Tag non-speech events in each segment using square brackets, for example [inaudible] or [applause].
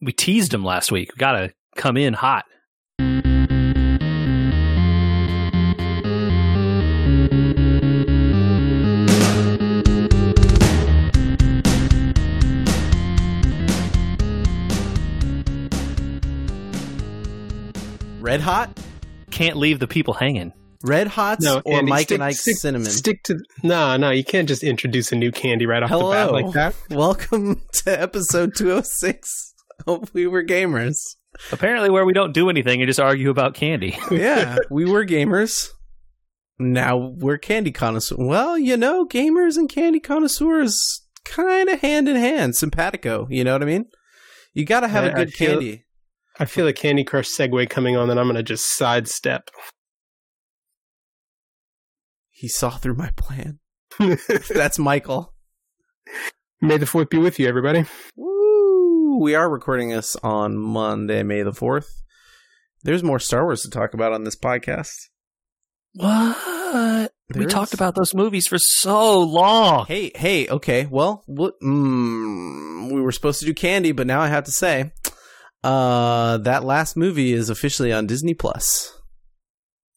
we teased him last week. We got to come in hot. Red Hot, Can't leave the people hanging. Red Hots, No, or Andy, Mike stick, and Ike's stick, cinnamon. Stick to no, no. You can't just introduce a new candy right off Hello, the bat like that. welcome [laughs] to episode two hundred six. Hope [laughs] we were gamers. Apparently, where we don't do anything and just argue about candy. [laughs] Yeah, we were gamers. Now we're candy connoisseurs. Well, you know, gamers and candy connoisseurs kind of hand in hand, simpatico. You know what I mean? You got to have I- a I good feel- candy. I feel a Candy Crush segue coming on that I'm going to just sidestep. He saw through my plan. [laughs] That's Michael. May the fourth be with you, everybody. Woo! We are recording this on Monday, May the 4th. There's more Star Wars to talk about on this podcast. What? we There talked about those movies for so long. Hey, hey, okay. Well, what, mm, we were supposed to do candy, but now I have to say, uh, that last movie is officially on Disney Plus.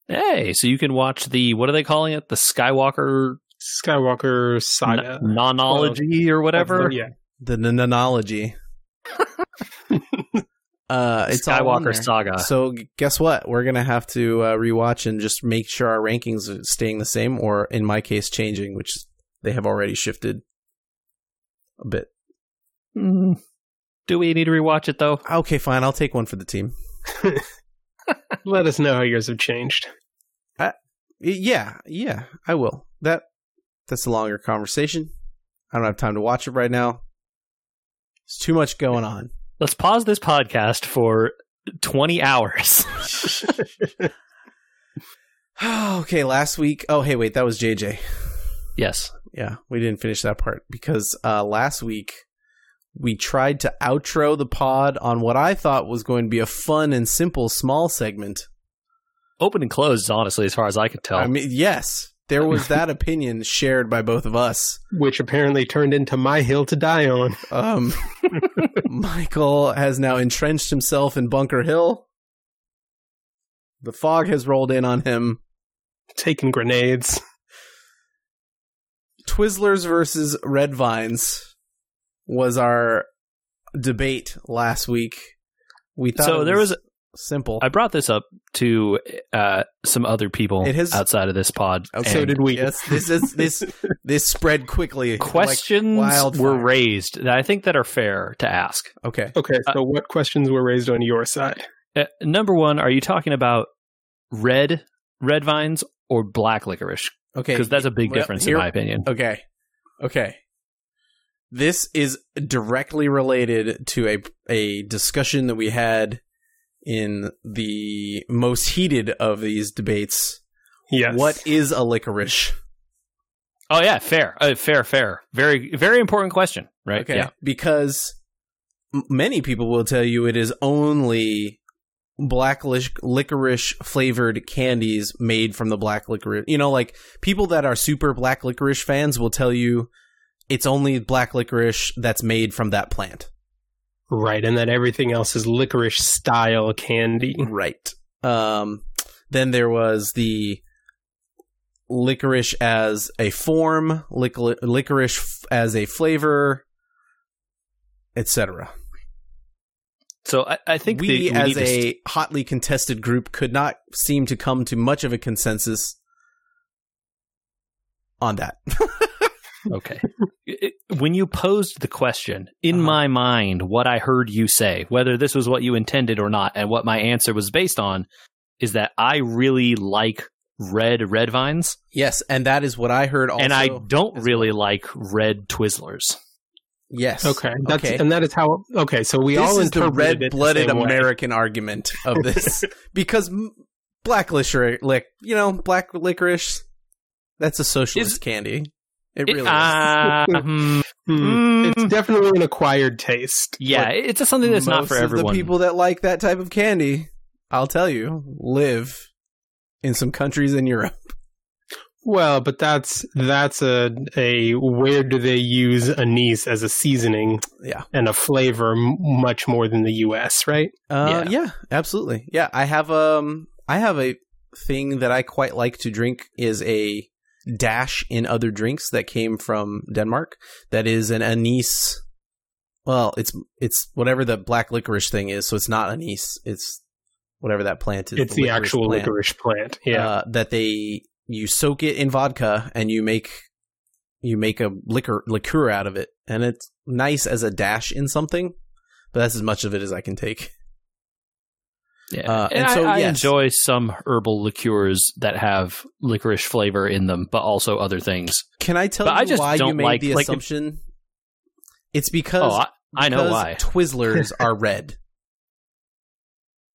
Hey, so you can watch the what are they calling it? The Skywalker Skywalker saga. n- nonology or whatever. Yeah. The nanology. Uh, it's all on Skywalker saga. So guess what? We're gonna have to uh, rewatch and just make sure our rankings are staying the same, or in my case, changing, which they have already shifted a bit. Mm. Do we need to rewatch it though? Okay, fine. I'll take one for the team. [laughs] Let us know how yours have changed. Y- Yeah, yeah, I will. That that's a longer conversation. I don't have time to watch it right now. It's too much going on. Let's pause this podcast for 20 hours. [laughs] [sighs] okay, last week. Oh, hey, wait, that was JJ. yes. Yeah, we didn't finish that part because uh, last week we tried to outro the pod on what I thought was going to be a fun and simple small segment. Open and closed, honestly, as far as I could tell. I mean, yes, there was that opinion shared by both of us. Which apparently turned into my hill to die on. Um, [laughs] Michael has now entrenched himself in Bunker Hill. The fog has rolled in on him. Taking grenades. Twizzlers versus Red Vines was our debate last week. We thought so it there was, simple. I brought this up to uh, some other people It has- outside of this pod. Oh, so did we. Yes, this is [laughs] this this spread quickly. questions wildfire. were raised that I think that are fair to ask. Okay. Okay, so what questions were raised on your side? Uh, number one, are you talking about red red vines or black licorice? Okay. Because that's a big Well, difference here- in my opinion. Okay. Okay. This is directly related to a a discussion that we had in the most heated of these debates. Yes. What is a licorice? Oh yeah, fair, uh, fair, fair. Very, very important question, right? Okay. Yeah. Because m- many people will tell you it is only black lic- licorice flavored candies made from the black licorice. You know, like people that are super black licorice fans will tell you it's only black licorice that's made from that plant. Right, and that everything else is licorice style candy. Right. Um, then there was the licorice as a form, licor- licorice f- as a flavor, etc. So I, I think we, the, we as need to st- a hotly contested group, could not seem to come to much of a consensus on that. [laughs] Okay. It- when you posed the question, in Uh-huh. my mind, what I heard you say, whether this was what you intended or not, and what my answer was based on, is that I really like red red vines, yes, and that is what I heard. Also, and I don't as really like red Twizzlers. Yes. Okay, that's Okay. and that is how. Okay, so we this all is the red-blooded the same way. American argument of [laughs] this because m- black licorice, like you know, black licorice, that's a socialist Is- candy. It It- really is. uh. [laughs] Mm. It's definitely an acquired taste. yeah, But it's something that's not for of everyone. The people that like that type of candy, I'll tell you, live in some countries in Europe. [laughs] Well, but that's that's a a where do they use anise as a seasoning Yeah. and a flavor m- much more than the U.S. Right? Uh, Yeah. yeah, absolutely. Yeah, I have um, I have a thing that I quite like to drink is a dash in other drinks that came from Denmark. That is an anise. Well, it's it's whatever the black licorice thing is. So it's not anise. It's whatever that plant is. it's the, licorice actual plant, licorice plant. Yeah. uh, that they you soak it in vodka and you make you make a liquor liqueur out of it, and it's nice as a dash in something. But that's as much of it as I can take. [laughs] Yeah, Uh, and, and so, I, I yes. enjoy some herbal liqueurs that have licorice flavor in them, but also other things. Can I tell But you I just why you don't made like- the like, if- assumption? it's because Oh, I, I know because why. Twizzlers [laughs] are red.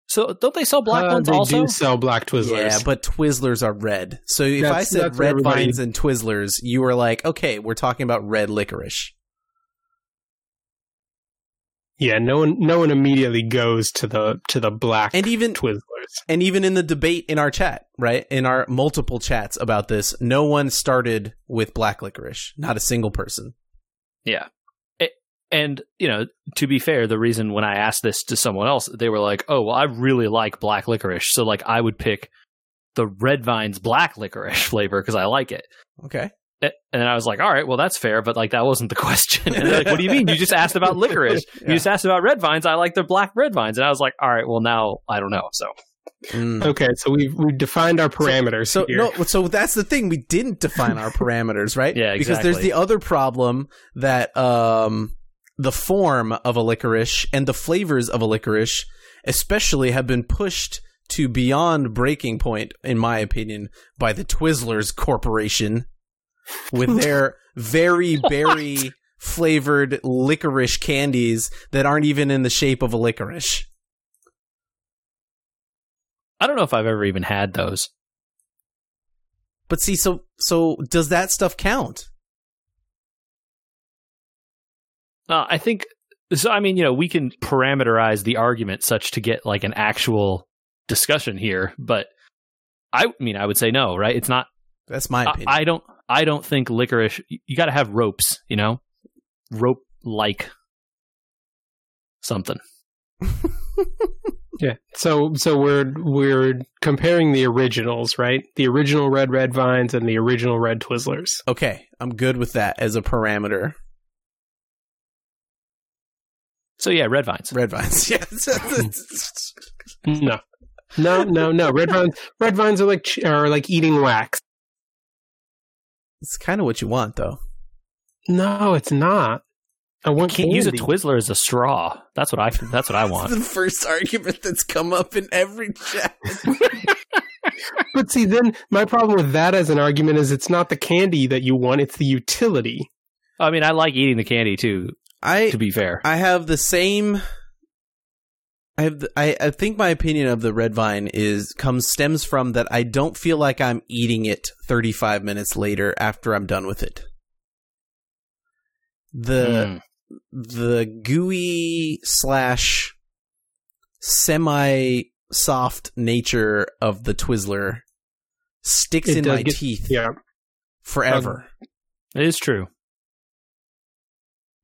So don't they sell black Uh, ones they also? do sell black Twizzlers. Yeah, but Twizzlers are red. So if I said red vines and Twizzlers, you were like, okay, we're talking about red licorice. Yeah, no one no one immediately goes to the to the black And even Twizzlers. and even in the debate in our chat, right? In our multiple chats about this, no one started with black licorice. Not a single person. Yeah. It, and, you know, to be fair, the reason when I asked this to someone else, they were like, oh, well, I really like black licorice. So, like, I would pick the Red Vines black licorice [laughs] flavor because I like it. Okay. A- And then I was like, all right, well, that's fair, but like, that wasn't the [laughs] question. And they're like, what do you mean? You just asked about [laughs] licorice. Yeah. You just asked about red vines. I like the black red vines. And I was like, all right, well, now I don't know. So, Mm. Okay, so we've we've defined our parameters So here. no, so that's the thing. We didn't define our [laughs] parameters, right? Yeah, exactly. Because there's the other problem that um, the form of a licorice and the flavors of a licorice, especially, have been pushed to beyond breaking point, in my opinion, by the Twizzlers Corporation with [laughs] their very berry flavored licorice candies that aren't even in the shape of a licorice. I don't know if I've ever even had those. But see, so so does that stuff count? Uh, I think so. I mean, you know, we can parameterize the argument such to get like an actual discussion here, but I mean, I would say no, right? It's not. That's my I, opinion. I don't. I don't think licorice. You got to have ropes, you know, rope like something. [laughs] Yeah. So so we're we're comparing the originals, right? The original red red vines and the original red Twizzlers. Okay, I'm good with that as a parameter. So yeah, red vines. Red vines, [laughs] yes. No. No, no, no. Red vines red vines are like are like eating wax. It's kind of what you want, though. No, it's not. I want Can't use a. Twizzler as a straw. That's what I. That's what I [laughs] want. the first argument that's come up in every chat. [laughs] But see, then my problem with that as an argument is it's not the candy that you want; it's the utility. I mean, I like eating the candy too. I To be fair, I have the same. I have. The, I I think my opinion of the red vine is comes stems from that. I don't feel like I'm eating it 35 minutes later after I'm done with it. The Mm. the gooey slash semi soft nature of the Twizzler sticks It in my get- teeth Yeah, forever. it is true.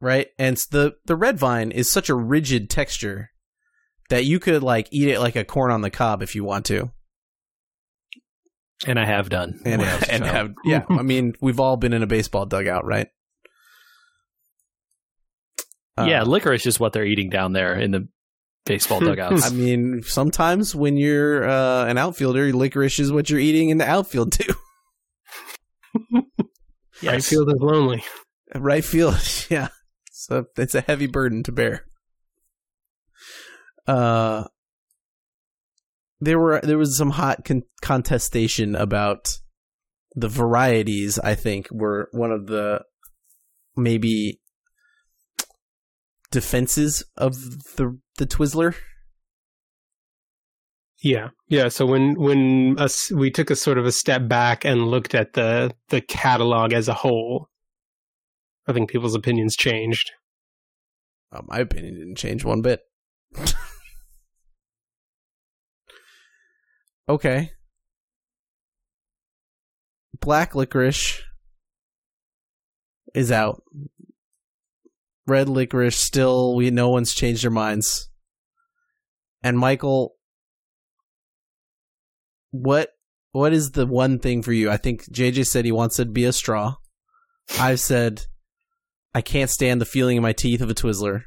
right? And the the red vine is such a rigid texture that you could like eat it like a corn on the cob if you want to. And I have done. And when I [laughs] and have yeah, [laughs] I mean, we've all been in a baseball dugout, right? Uh, yeah, licorice is what they're eating down there in the baseball [laughs] dugouts. I mean, sometimes when you're uh, an outfielder, licorice is what you're eating in the outfield too. right Yes. field is lonely. right field, yeah. So it's a heavy burden to bear. Uh, there were there was some hot con- contestation about the varieties. I think were one of the maybe defenses of the the Twizzler. Yeah, yeah. So when when us we took a sort of a step back and looked at the the catalog as a whole, I think people's opinions changed. Uh, my opinion didn't change one bit. [laughs] okay. black licorice is out. Red licorice still we no one's changed their minds. And Michael what what is the one thing for you? I think JJ said he wants it to be a straw. I've said I can't stand the feeling in my teeth of a Twizzler.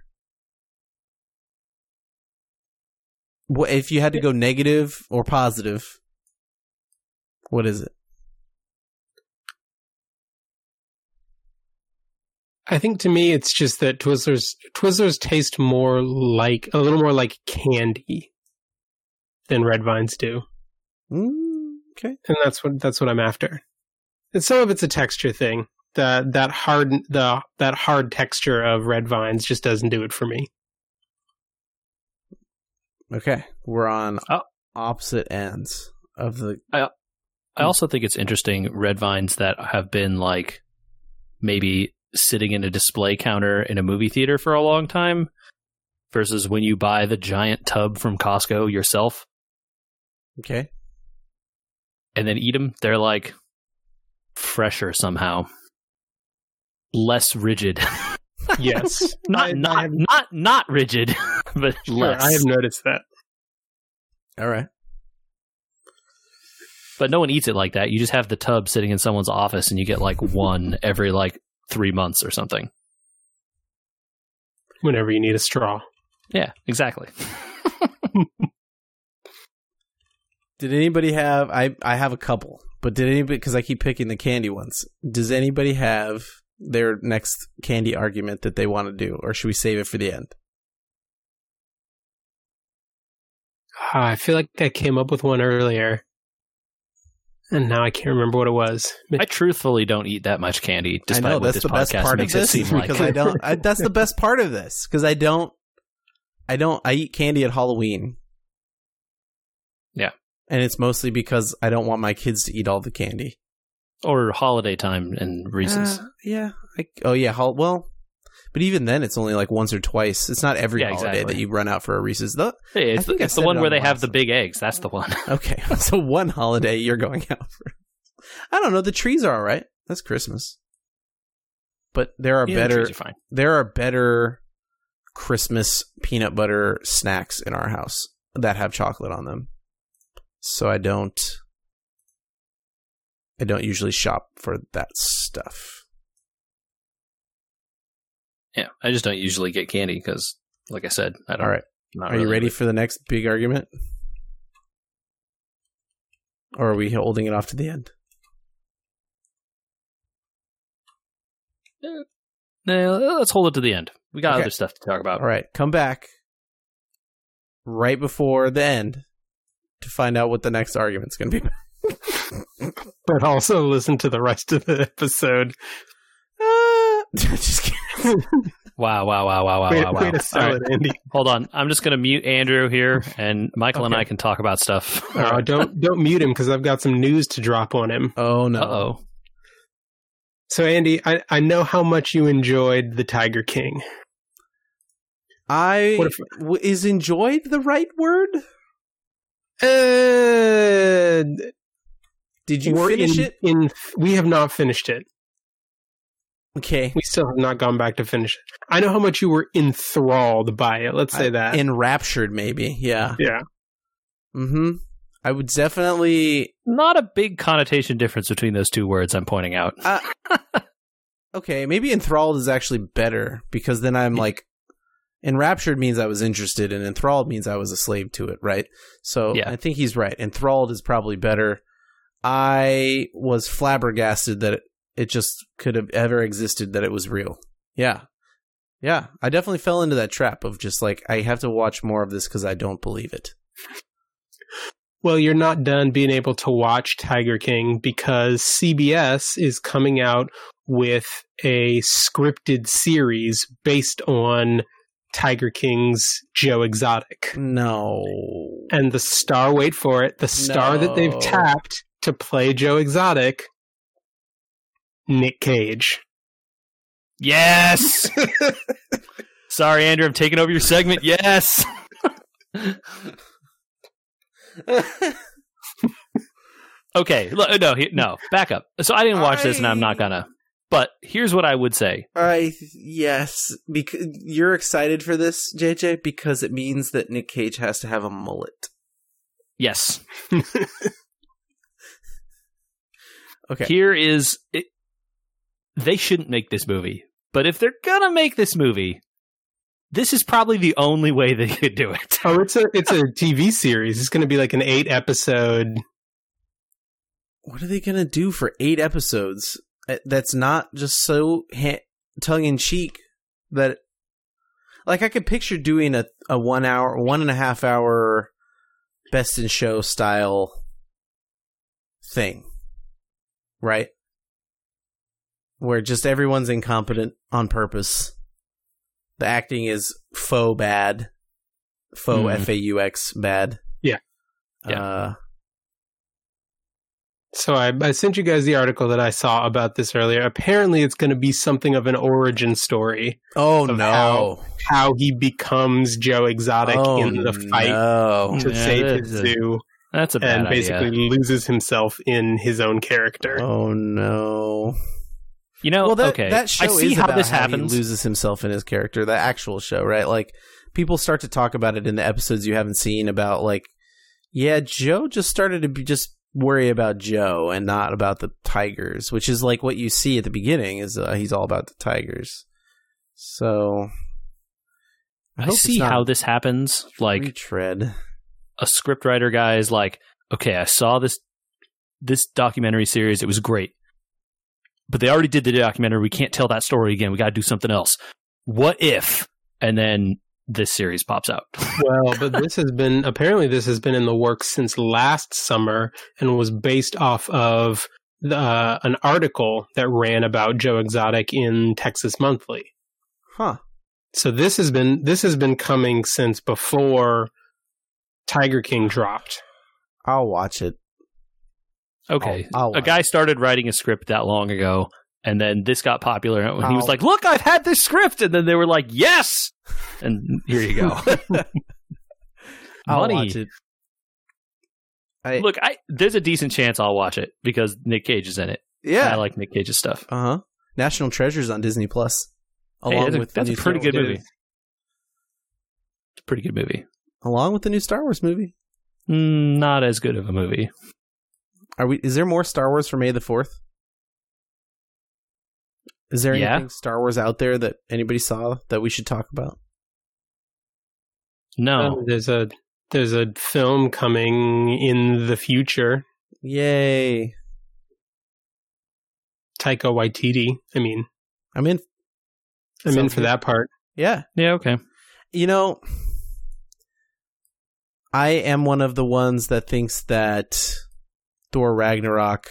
What if you had to go negative or positive? What is it? I think to me, it's just that Twizzlers Twizzlers taste more like a little more like candy than red vines do, Mm, okay. and that's what that's what I'm after. And some of it's a texture thing. That that hard the that hard texture of red vines just doesn't do it for me. Okay. We're on Oh. opposite ends of the I also think it's interesting red vines that have been like maybe sitting in a display counter in a movie theater for a long time versus when you buy the giant tub from Costco yourself Okay. and then eat them. They're like fresher somehow, less rigid. [laughs] Yes, not I- I not have- not not rigid, [laughs] [laughs] but Sure, less. I have noticed that. All right. But no one eats it like that. You just have the tub sitting in someone's office, and you get like one [laughs] every like three months or something. Whenever you need a straw, Yeah, exactly. [laughs] Did anybody have I I have a couple, but did anybody cuz I keep picking the candy ones. Does anybody have their next candy argument that they want to do or should we save it for the end? Ah, I feel like I came up with one earlier, and now I can't remember what it was. I truthfully don't eat that much candy. Despite I know what that's this the best podcast part of makes it this seem like. because I don't I, [laughs] that's the best part of this cuz I don't I don't I eat candy at Halloween. Yeah. And it's mostly because I don't want my kids to eat all the candy. or holiday time and reasons. Uh, yeah. I, oh yeah. Hol- well, but even then, it's only like once or twice. It's not every Yeah, holiday exactly. that you run out for a Reese's. The, hey, it's, the, it's the one it where they have the big eggs. That's the one. [laughs] okay, [laughs] so one holiday you're going out for. I don't know. The trees are all right. That's Christmas. But there are Yeah, better. trees are. There are better Christmas peanut butter snacks in our house that have chocolate on them. So I don't. I don't usually shop for that stuff. Yeah, I just don't usually get candy because, like I said, I don't. All right. not Are you ready into for the next big argument? Or are we holding it off to the end? Eh, it. No, let's hold it to the end. We got Okay. other stuff to talk about. All right, come back right before the end to find out what the next argument's going to be. [laughs] but also listen to the rest of the episode. [laughs] Just kidding. Wow, wow, wow, wow, wow, way, wow, wow. way to sell right, it, Andy. hold on. I'm just going to mute Andrew here, and Michael and I can talk about stuff. Uh, [laughs] don't don't mute him because I've got some news to drop on him. Oh no! Uh oh. So Andy, I, I know how much you enjoyed the Tiger King. I What if- w- is enjoyed the right word? Uh, Did you finish in, it? In we have not finished it. Okay, We still have not gone back to finish it. I know how much you were enthralled by it. Let's say I- that. enraptured, maybe. Yeah. yeah. Mm-hmm. I would definitely. Not a big connotation difference between those two words I'm pointing out. Uh, [laughs] okay, maybe enthralled is actually better because then I'm like, enraptured means I was interested, and enthralled means I was a slave to it, right? So Yeah. I think he's right. Enthralled is probably better. I was flabbergasted that it, it just could have ever existed that it was real. Yeah. Yeah, I definitely fell into that trap of just like I have to watch more of this because I don't believe it. Well, you're not done being able to watch Tiger King because CBS is coming out with a scripted series based on Tiger King's Joe Exotic. No, And the star, wait for it, the star that they've tapped to play Joe Exotic, Nick Cage. Yes. [laughs] Sorry, Andrew. I'm taking over your segment. Yes. [laughs] Okay, no, no, back up. So I didn't watch this, and I'm not gonna. But here's what I would say. I yes, because you're excited for this, JJ, because it means that Nick Cage has to have a mullet. Yes, [laughs] Okay. here is. It, they shouldn't make this movie, but if they're gonna make this movie, this is probably the only way they could do it. [laughs] Oh, it's a it's a TV series. It's going to be like an eight episode. what are they gonna do for eight episodes? Uh, That's not just so ha- tongue in cheek that, like, I could picture doing a a one hour, one and a half hour, best in show style thing, right? Where just everyone's incompetent on purpose. The acting is faux bad, faux Mhm. f a u x bad. Yeah. Yeah. Uh, So I, I sent you guys the article that I saw about this earlier. Apparently, it's going to be something of an origin story. oh Of no! how- How he becomes Joe Exotic oh, in the fight no. to Yeah, save his a- zoo, That's a bad and basically idea. loses himself in his own character. Oh no! You know, well, that okay. that show I see is how about this how happens. He loses himself in his character. The actual show, right? Like people start to talk about it in the episodes you haven't seen. About like, yeah, Joe just started to be just worry about Joe and not about the tigers, which is like what you see at the beginning. Is uh, he's all about the tigers. So I it's see how this happens. Like retread. a scriptwriter guy is like, okay, I saw this this documentary series. It was great, but they already did the documentary. We can't tell that story again. We got to do something else. What if? And then this series pops out. [laughs] well, but this has been apparently this has been in the works since last summer and was based off of the, uh, an article that ran about Joe Exotic in Texas Monthly. Huh? So this has been this has been coming since before Tiger King dropped. I'll watch it. Okay, I'll- I'll a guy started writing a script that long ago, and then this got popular, and he was I'll- like, "Look, I've had this script," and then they were like, "Yes," and here you go. [laughs] [laughs] I'll Money. watch it. I, Look, I there's a decent chance I'll watch it because Nick Cage is in it. yeah. I like Nick Cage's stuff. Uh huh. National Treasures on Disney Plus, Hey, along that's a- with the that's a pretty good movie. It's a pretty good movie. Along with the new Star Wars movie. Mm, Not as good of a movie. Are we? Is there more Star Wars for May the Fourth? Is there Yeah. anything Star Wars out there that anybody saw that we should talk about? No, Uh, there's a there's a film coming in the future. Yay! Taika Waititi. I mean, I'm in. I'm in for good. that part. Yeah, yeah, okay. you know, I am one of the ones that thinks that Thor Ragnarok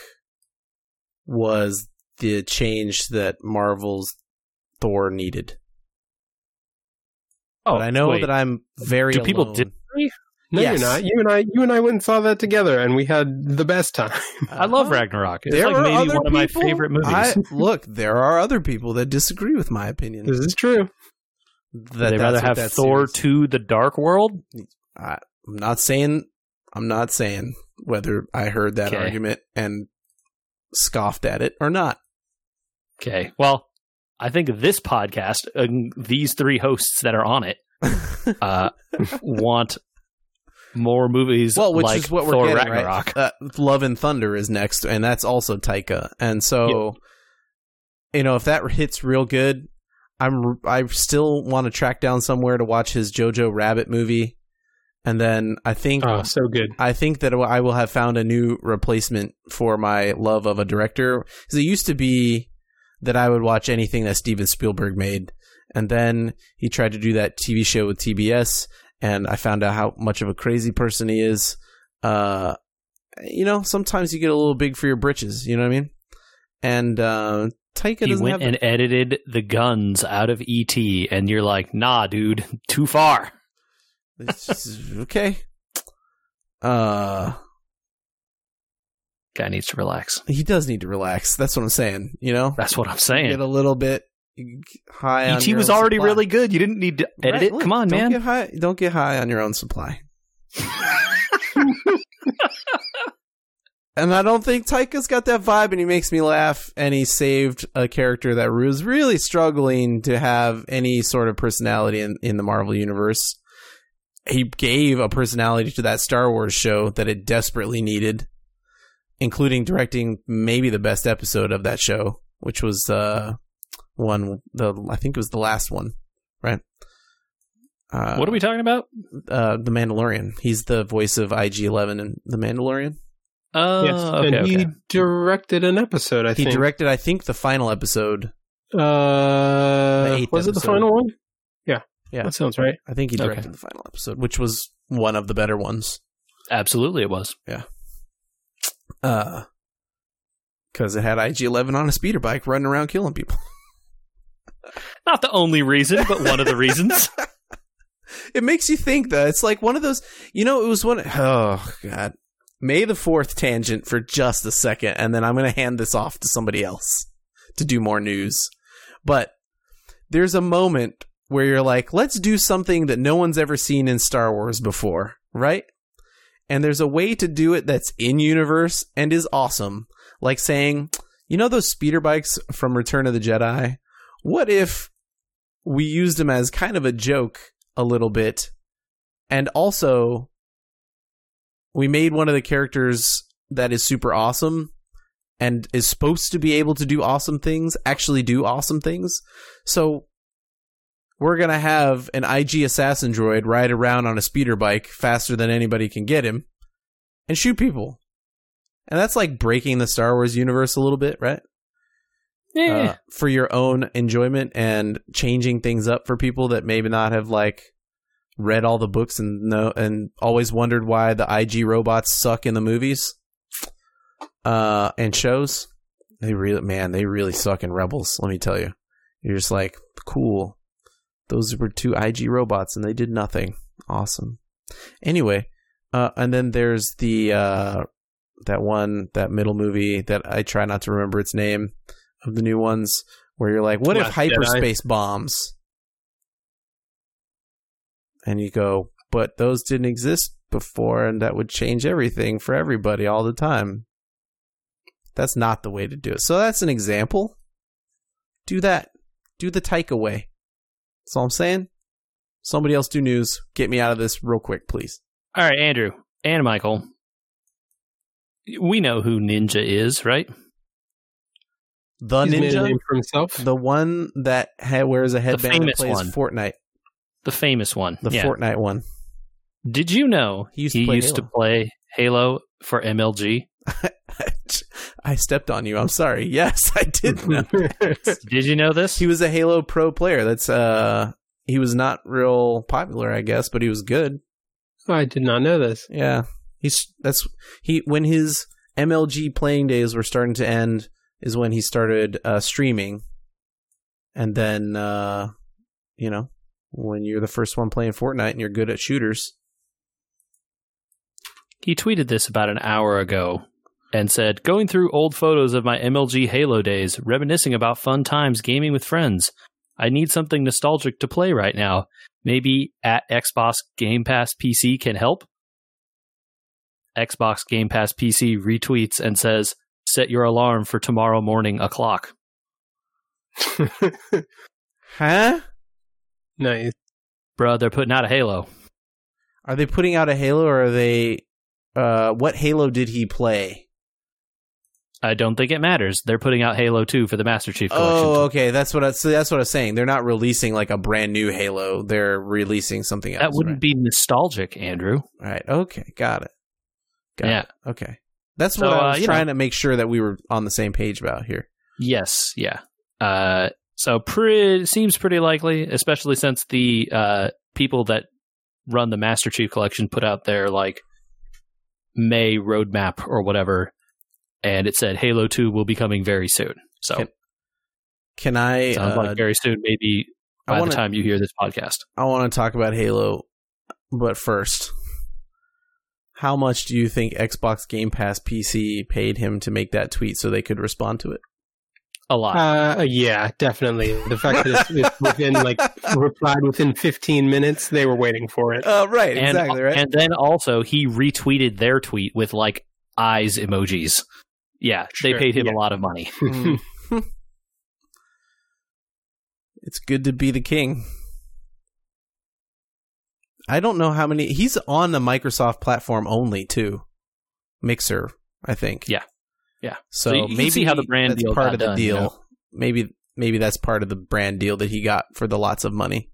was the change that Marvel's Thor needed. Oh, but I know wait. that I'm very. Do people alone. disagree? No, Yes. you're not. You and I, you and I went and saw that together, and we had the best time. [laughs] I love. Ragnarok. It's There like maybe other one of my favorite movies. I, [laughs] look, there are other people that disagree with my opinion. this is true. That They'd that's rather have Thor series- to the Dark World. I, I'm not saying. I'm not saying whether I heard that Okay. argument and scoffed at it or not. Okay, well, I think this podcast, uh, these three hosts that are on it, [laughs] uh, want more movies. well, which like is what we're Thor getting, Ragnarok. right? Uh, Love and Thunder is next, and that's also Taika. And so, you know, if that hits real good, I'm I still want to track down somewhere to watch his Jojo Rabbit movie, and then I think Oh, so good. I think that I will have found a new replacement for my love of a director. Because it used to be that I would watch anything that Steven Spielberg made, and then he tried to do that TV show with TBS, and I found out how much of a crazy person he is. Uh, you know, sometimes you get a little big for your britches. You know what I mean? And uh, Taika he went have. and edited the guns out of ET, and you're like, nah, dude, [laughs] too far. It's just- okay. Uh, Guy needs to relax. he does need to relax. That's what I'm saying. You know, That's what I'm saying. get a little bit high. on ET was already supply. really good. You didn't need to edit Right, it. look, Come on, don't man. Get high, don't get high on your own supply. [laughs] and I don't think Taika's got that vibe, and he makes me laugh. And he saved a character that was really struggling to have any sort of personality in, in the Marvel universe. He gave a personality to that Star Wars show that it desperately needed, including directing maybe the best episode of that show, which was uh, one the I think it was the last one, right? Uh, what are we talking about? uh, the Mandalorian. He's the voice of IG Eleven in the Mandalorian. Oh, yes, okay, and he okay. directed an episode. I think. He think. directed, I think, the final episode. uh, The eighth was it the final one? Yeah, Yeah. that sounds right. I think he Okay. directed the final episode, which was one of the better ones. Absolutely, it was. Yeah. Uh, because it had IG Eleven on a speeder bike running around killing people. [laughs] Not the only reason, but one of the reasons. [laughs] it makes you think though. It's like one of those. You know, it was one. Oh God. May the fourth tangent for just a second, and then I'm going to hand this off to somebody else to do more news. But there's a moment where you're like, let's do something that no one's ever seen in Star Wars before, right? And there's a way to do it that's in universe and is awesome. Like saying, you know, those speeder bikes from Return of the Jedi? What if we used them as kind of a joke a little bit? And also, we made one of the characters that is super awesome and is supposed to be able to do awesome things actually do awesome things. So we're going to have an IG assassin droid ride around on a speeder bike faster than anybody can get him and shoot people. And that's like breaking the Star Wars universe a little bit, right? Yeah. Uh, for your own enjoyment and changing things up for people that maybe not have like read all the books and know and always wondered why the IG robots suck in the movies uh and shows. They really man, they really suck in Rebels, let me tell you. You're just like, cool. Those were two IG robots and they did nothing. Awesome. Anyway, uh and then there's the uh that one that middle movie that I try not to remember its name of the new ones where you're like, what if Last Jedi. hyperspace bombs? And you go, but those didn't exist before, and that would change everything for everybody all the time. That's not the way to do it. So that's an example. Do that. Do the Taika way. That's all I'm saying. Somebody else do news. Get me out of this real quick, please. All right, Andrew and Michael. We know who Ninja is, right? The He's made a ninja, name for himself. the one that ha- wears a headband and famous plays one. Fortnite, The famous one. the yeah. Fortnite one. Did you know He used to play to Halo. play Halo for MLG? I stepped on you. I'm sorry. [laughs] Yes, I did know. [laughs] Did you know this? he was a Halo Pro player. That's uh, he was not real popular, I guess, but he was good. I did not know this. Yeah, he's that's he when his MLG playing days were starting to end is when he started uh, streaming, and then uh, you know when you're the first one playing Fortnite and you're good at shooters. He tweeted this about an hour ago and said, Going through old photos of my MLG Halo days, reminiscing about fun times gaming with friends. I need something nostalgic to play right now. Maybe at Xbox Game Pass PC can help? Xbox Game Pass PC retweets and says, Set your alarm for tomorrow morning o'clock. [laughs] Huh? nice. Bruh, they're putting out a Halo. Are they putting out a Halo or are they? Uh, what Halo did he play? I don't think it matters. They're putting out Halo 2 for the Master Chief Collection. Oh, okay. That's what I, so that's what I was saying. They're not releasing like a brand new Halo. They're releasing something else. that wouldn't right? be nostalgic, Andrew. right. Okay, got it. Got Yeah. it. Okay. That's So, what I uh, was you trying to make sure that we were on the same page about here. Yes, yeah. Uh, so pretty seems pretty likely, especially since the uh, people that run the Master Chief Collection put out their like May roadmap or whatever, and it said Halo Two will be coming very soon. So Can- Can I? sounds uh, like very soon, maybe I by wanna- the time you hear this podcast. I want to talk about Halo, but first, how much do you think Xbox Game Pass PC paid him to make that tweet so they could respond to it? A lot. Uh, yeah, definitely. The fact that it's, it's within like [laughs] replied within 15 minutes, they were waiting for it. Uh, right, and, exactly, right. and then also he retweeted their tweet with like eyes emojis. Yeah, they paid him yeah. a lot of money. [laughs] Mm. [laughs] it's good to be the king. I don't know how many. He's on the Microsoft platform only too. Mixer, I think. Yeah. Yeah. So, So you can maybe see how the brand that's deal part got of the done, deal. you know? Maybe maybe that's part of the brand deal that he got for the lots of money.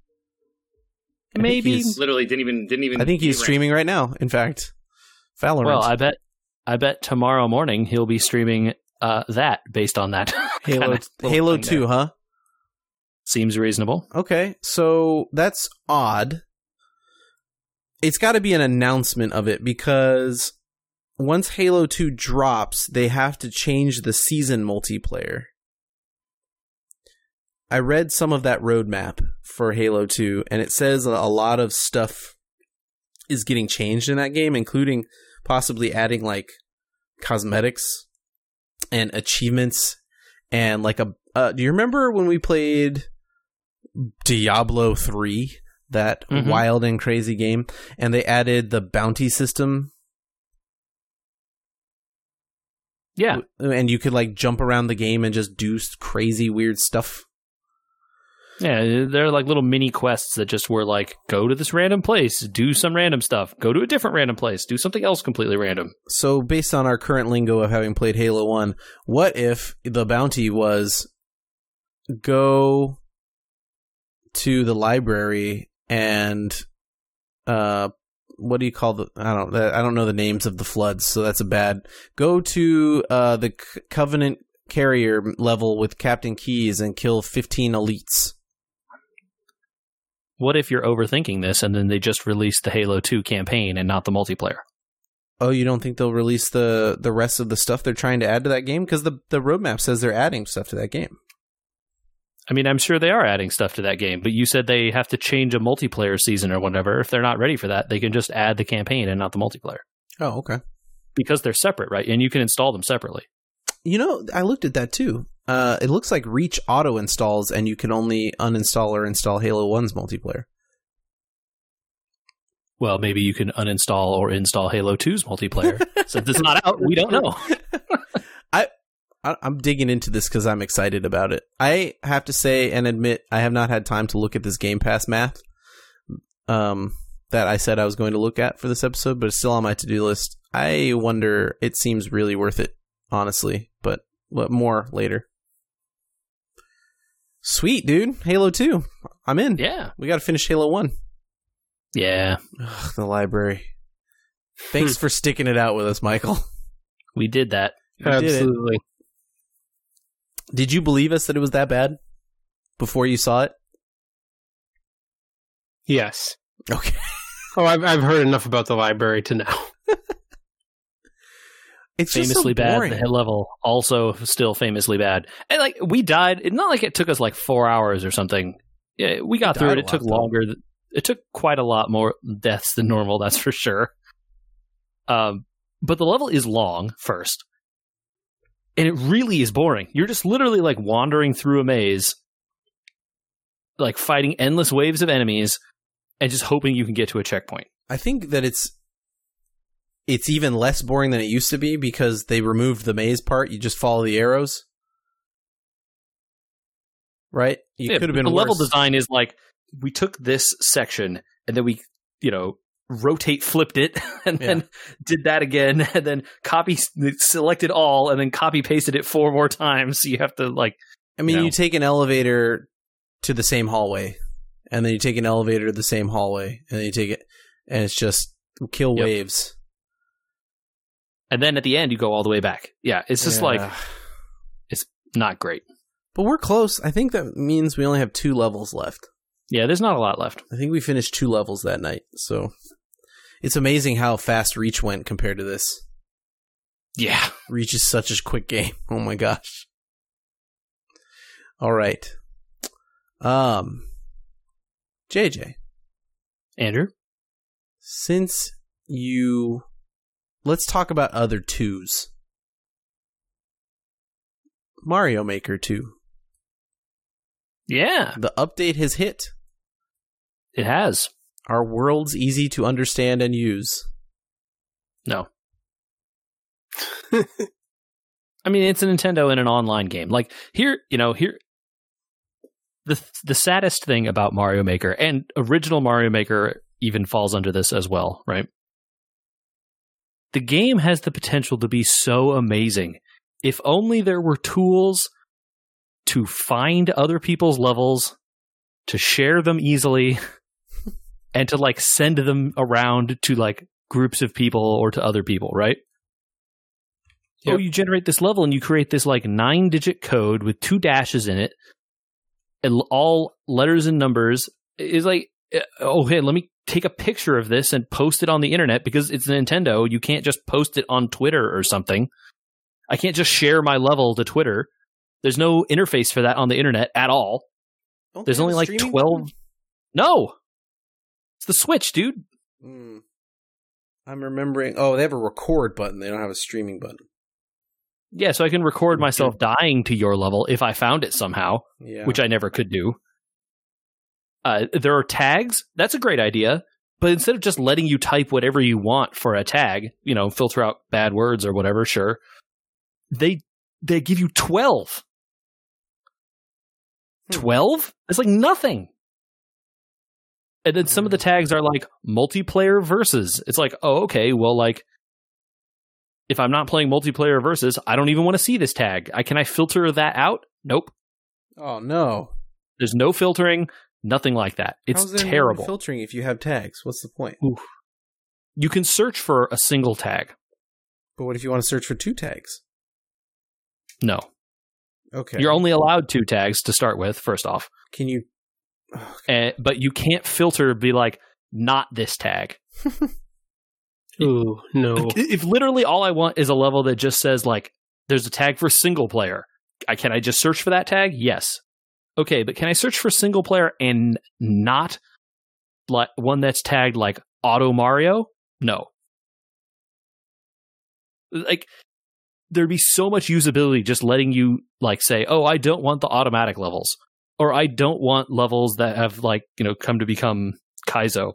I Maybe. Literally didn't even didn't even. I think he's streaming right now. In fact, Valorant. Well, I bet I bet tomorrow morning he'll be streaming uh, that based on that. [laughs] Halo Halo Two, there. huh? Seems reasonable. Okay, so that's odd. It's got to be an announcement of it because once Halo 2 drops, they have to change the season multiplayer. I read some of that roadmap for Halo 2, and it says a lot of stuff is getting changed in that game, including possibly adding like cosmetics and achievements and like a. Uh, do you remember when we played Diablo 3, that Mhm. wild and crazy game, and they added the bounty system Yeah. and you could like jump around the game and just do crazy weird stuff. Yeah, they're like little mini quests that just were like, go to this random place, do some random stuff, go to a different random place, do something else completely random. So based on our current lingo of having played Halo 1, what if the bounty was go to the library and uh what do you call the I don't I don't know the names of the floods, so that's a bad. Go to uh the Covenant carrier level with Captain Keyes and kill 15 elites. What if you're overthinking this and then they just release the Halo 2 campaign and not the multiplayer? Oh, you don't think they'll release the the rest of the stuff they're trying to add to that game because the the roadmap says they're adding stuff to that game. I mean, I'm sure they are adding stuff to that game, but you said they have to change a multiplayer season or whatever. If they're not ready for that, they can just add the campaign and not the multiplayer Oh, okay. because they're separate, right? And you can install them separately. You know, I looked at that too. Uh, it looks like Reach auto installs, and you can only uninstall or install Halo 1's multiplayer. Well, maybe you can uninstall or install Halo 2's multiplayer. Since it's not out, we don't know. [laughs] I, I'm digging into this because I'm excited about it. I have to say and admit, I have not had time to look at this Game Pass math um, that I said I was going to look at for this episode, but it's still on my to do list. I wonder, it seems really worth it, honestly, but more later. Sweet, dude. Halo 2. I'm in. Yeah. We got to finish Halo 1. Yeah. Ugh, the library. Thanks [laughs] for sticking it out with us, Michael. We did that. Did it. Absolutely. Did you believe us that it was that bad before you saw it? Yes. Okay. Oh, I've I've heard enough about the library to know. [laughs] It's famously so bad. The hit level also still famously bad. And like we died. It's not like it took us like four hours or something. Yeah, we got through it. It took longer. th- It took quite a lot more deaths than normal. That's for sure. Um, but the level is long first, and it really is boring. You're just literally like wandering through a maze, like fighting endless waves of enemies, and just hoping you can get to a checkpoint. I think that it's it's even less boring than it used to be because they removed the maze part. You just follow the arrows. Right? You Yeah, could have been the level design is like we took this section and then we you know rotate flipped it [laughs] and then did that again [laughs] and then copy selected all and then copy pasted it four more times so you have to like I mean, you you, take an elevator to the same hallway, and then you take an elevator to the same hallway, and then you take it, and it's just kill Yep. waves. And then at the end you go all the way back yeah it's just like it's not great But we're close. I think that means we only have two levels left. yeah there's not a lot left I think we finished two levels that night. So it's amazing how fast Reach went compared to this. yeah Reach is such a quick game. [laughs] Oh my gosh. All right. Um JJ, andrew since you let's talk about other twos. Mario Maker 2. yeah The update has hit. it has Are worlds easy to understand and use? no [laughs] I mean, it's a Nintendo in an online game. Like here, you know, here the the saddest thing about Mario Maker and original Mario Maker even falls under this as well, right? The game has the potential to be so amazing if only there were tools to find other people's levels, to share them easily, [laughs] and to like send them around to like groups of people or to other people, right? Yep. Oh, you generate this level and you create this like nine digit code with two dashes in it and all letters and numbers is like uh, oh hey let me take a picture of this and post it on the internet because it's Nintendo you can't just post it on Twitter or something I can't just share my level to Twitter there's no interface for that on the internet at all Don't there's only like 12 button? no it's the Switch dude Hmm. I'm remembering. Oh, they have a record button. They don't have a streaming button. yeah so I can record myself dying to your level if I found it somehow Yeah. which I never could do. Uh, there are tags. That's a great idea. But instead of just letting you type whatever you want for a tag, you know, filter out bad words or whatever, sure. They they give you 12. Hmm. 12? It's like nothing. And then some of the tags are like multiplayer versus. It's like, oh, okay, well, like, if I'm not playing multiplayer versus, I don't even want to see this tag. I can I filter that out? Nope. oh no. There's no filtering, nothing like that. It's How's there terrible. filtering if you have tags. What's the point? you can search for a single tag. But what if you want to search for two tags? No. Okay. You're only allowed two tags to start with, first off. Can you? Oh, Uh, but you can't filter be like not this tag. [laughs] Ooh, no. If literally all I want is a level that just says like there's a tag for single player, I can I just search for that tag? Yes. Okay, but can I search for single player and not like one that's tagged like Auto Mario? No. Like there'd be so much usability just letting you like say, "Oh, I don't want the automatic levels." Or I don't want levels that have like, you know, come to become Kaizo.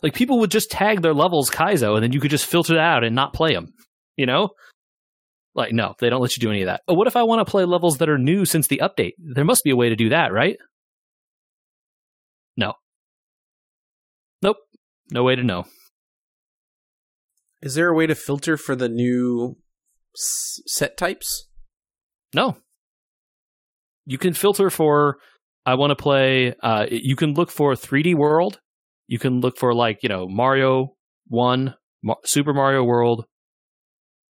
Like people would just tag their levels Kaizo and then you could just filter it out and not play them, you know? Like no, they don't let you do any of that. Oh, what if I want to play levels that are new since the update? There must be a way to do that, right? No. Nope. No way to know. Is there a way to filter for the new s- set types? No. You can filter for I want to play uh you can look for 3D World. You can look for like, you know, Mario 1, Mar- Super Mario World,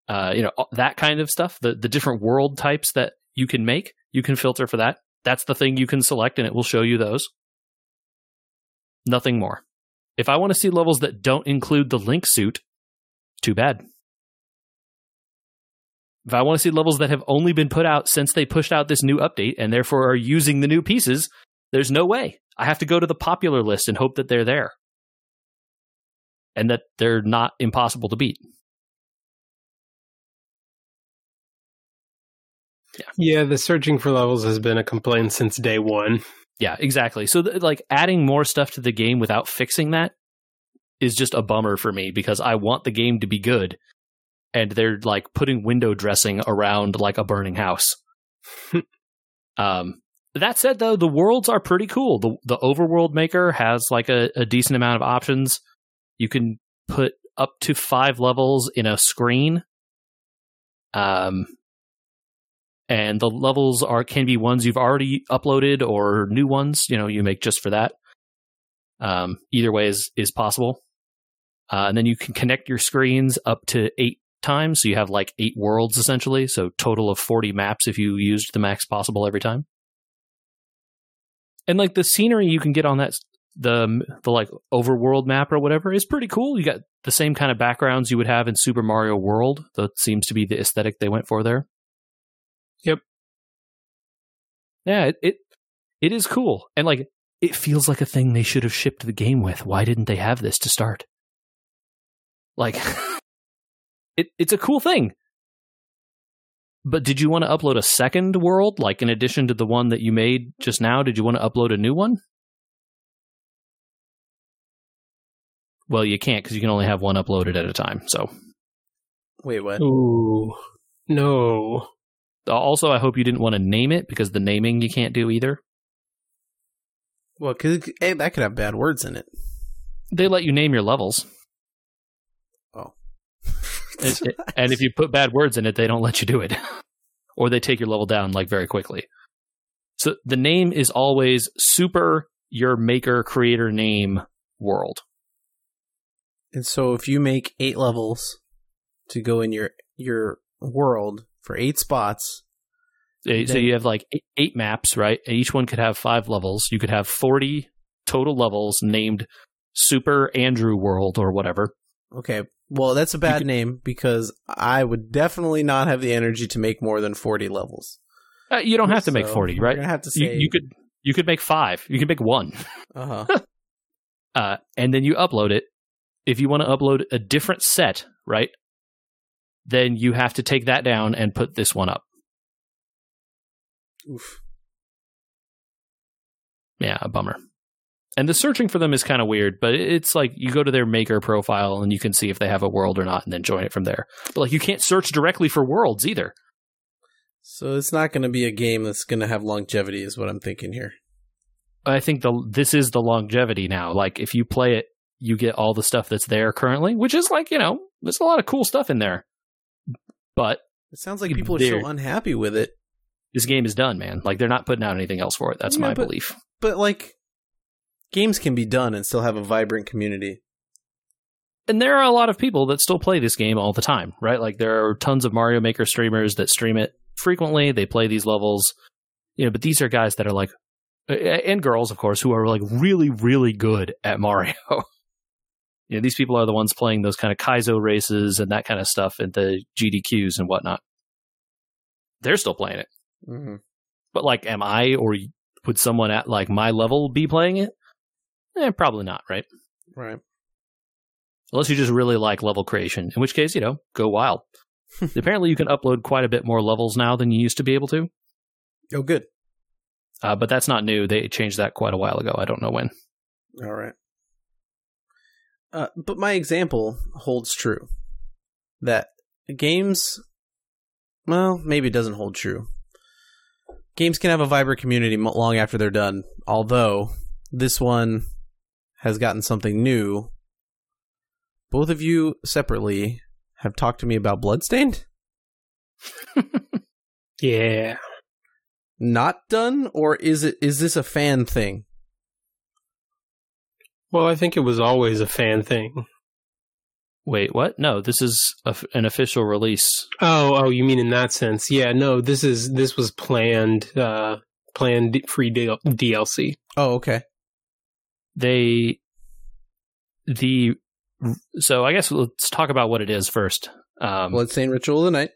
uh you know, that kind of stuff, the the different world types that you can make. You can filter for that. That's the thing you can select and it will show you those. Nothing more. If I want to see levels that don't include the Link suit, too bad. If I want to see levels that have only been put out since they pushed out this new update and therefore are using the new pieces, there's no way. I have to go to the popular list and hope that they're there. And that they're not impossible to beat. Yeah, the searching for levels has been a complaint since day one. Yeah, exactly. So, th- like, adding more stuff to the game without fixing that is just a bummer for me because I want the game to be good. And they're like putting window dressing around like a burning house. [laughs] um, that said, though, the worlds are pretty cool. The the overworld maker has like a, a decent amount of options. You can put up to five levels in a screen. Um, and the levels are can be ones you've already uploaded or new ones. You know, you make just for that. Um, either way is is possible. Uh, and then you can connect your screens up to eight times, so you have like eight worlds essentially. So total of forty maps if you used the max possible every time. And like the scenery you can get on that the the like overworld map or whatever is pretty cool. You got the same kind of backgrounds you would have in Super Mario World. That seems to be the aesthetic they went for there. Yep. Yeah, it, it it is cool. And like it feels like a thing they should have shipped the game with. Why didn't they have this to start? Like [laughs] it it's a cool thing. But did you want to upload a second world like in addition to the one that you made just now? Did you want to upload a new one? Well, you can't because you can only have one uploaded at a time. So Wait, what? Ooh, no. Also, I hope you didn't want to name it because the naming you can't do either. Well, because hey, that could have bad words in it. They let you name your levels. Oh. [laughs] It- and if you put bad words in it, they don't let you do it. [laughs] or they take your level down like very quickly. So the name is always super your maker creator name world. And so if you make eight levels to go in your your world for eight spots, Uh, So you have like eight, eight maps, right? And each one could have five levels. You could have 40 total levels named Super Andrew World or whatever. okay. Well, that's a bad could- name because I would definitely not have the energy to make more than forty levels. Uh, you don't have to make 40, right? gonna have to You, say you could you could make five. You could make one. [laughs] uh huh. uh, and then you upload it. If you want to upload a different set, right, then you have to take that down and put this one up. Oof. Yeah, a bummer. And the searching for them is kind of weird, but it's like you go to their maker profile and you can see if they have a world or not, and then join it from there. But like you can't search directly for worlds either. So it's not going to be a game that's going to have longevity, is what I'm thinking here. I think the this is the longevity now. Like if you play it, you get all the stuff that's there currently, which is like you know there's a lot of cool stuff in there. But It sounds like people are so unhappy with it. this game is done, man. Like they're not putting out anything else for it. That's Yeah, my but- belief. But like, games can be done and still have a vibrant community. And there are a lot of people that still play this game all the time, right? Like there are tons of Mario Maker streamers that stream it frequently. They play these levels, you know. But these are guys that are like, and girls, of course, who are like really, really good at [laughs] Mario. You know, these people are the ones playing those kind of Kaizo races and that kind of stuff at the GDQs and whatnot. They're still playing it. Mm-hmm. But like, am I or would someone at like my level be playing it? Eh, probably not, right? Right. Unless you just really like level creation, in which case, you know, go wild. [laughs] Apparently, you can upload quite a bit more levels now than you used to be able to, Oh, good. uh, but that's not new. They changed that quite a while ago. I don't know when. All right. Uh, but my example holds true. That games, well, maybe it doesn't hold true. Games can have a vibrant community long after they're done. Although this one has gotten something new. Both of you separately have talked to me about Bloodstained. [laughs] Yeah. Not done, or is it? Is this a fan thing? Well, I think it was always a fan thing. Wait, what? No, this is a f an official release. Oh, oh, you mean in that sense? Yeah, no, this is this was planned, uh, planned free DLC. Oh, okay. They, the, so I guess let's talk about what it is first. Um, Bloodstained Ritual of the Night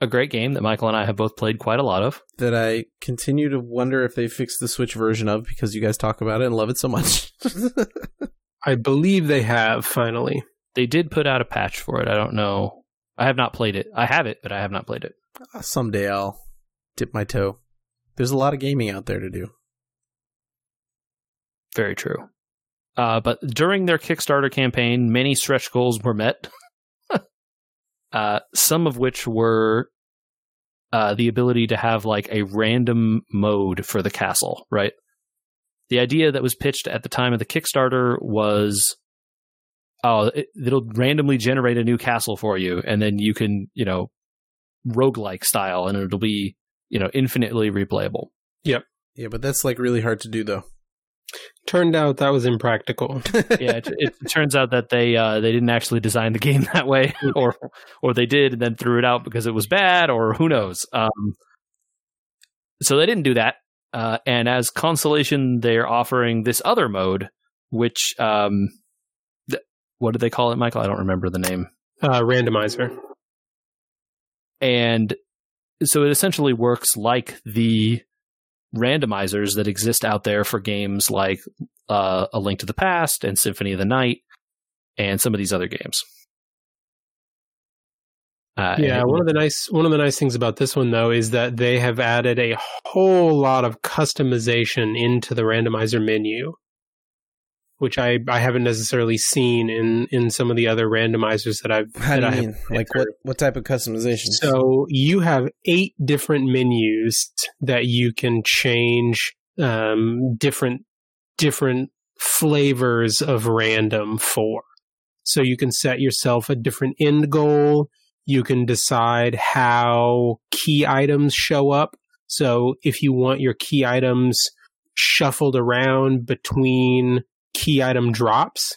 a great game that Michael and I have both played quite a lot of. that I continue to wonder if they fixed the Switch version of because you guys talk about it and love it so much. [laughs] I believe they have finally. They did put out a patch for it. I don't know. I have not played it. I have it, but I have not played it. Someday I'll dip my toe. There's a lot of gaming out there to do. Very true. Uh, but during their Kickstarter campaign, many stretch goals were met. [laughs] uh, some of which were uh, the ability to have like a random mode for the castle, right? The idea that was pitched at the time of the Kickstarter was oh, it, it'll randomly generate a new castle for you, and then you can, you know, roguelike style, and it'll be, you know, infinitely replayable. Yep. Yeah, but that's like really hard to do though. Turned out that was impractical. [laughs] yeah, it, it turns out that they uh, they didn't actually design the game [laughs] that way, or or they did and then threw it out because it was bad, or who knows. Um, so they didn't do that. Uh, and as consolation, they're offering this other mode, which um, th- what did they call it, Michael? I don't remember the name. Uh, randomizer. And so it essentially works like the randomizers that exist out there for games like uh, A Link to the Past and Symphony of the Night and some of these other games. Uh, Yeah, one of the nice one of the nice things about this one though is that they have added a whole lot of customization into the randomizer menu. Which I, I haven't necessarily seen in, in some of the other randomizers that I've How that do I you mean? Like what? What type of customization? So you have eight different menus that you can change um, different different flavors of random for. So you can set yourself a different end goal. You can decide how key items show up. So if you want your key items shuffled around between key item drops,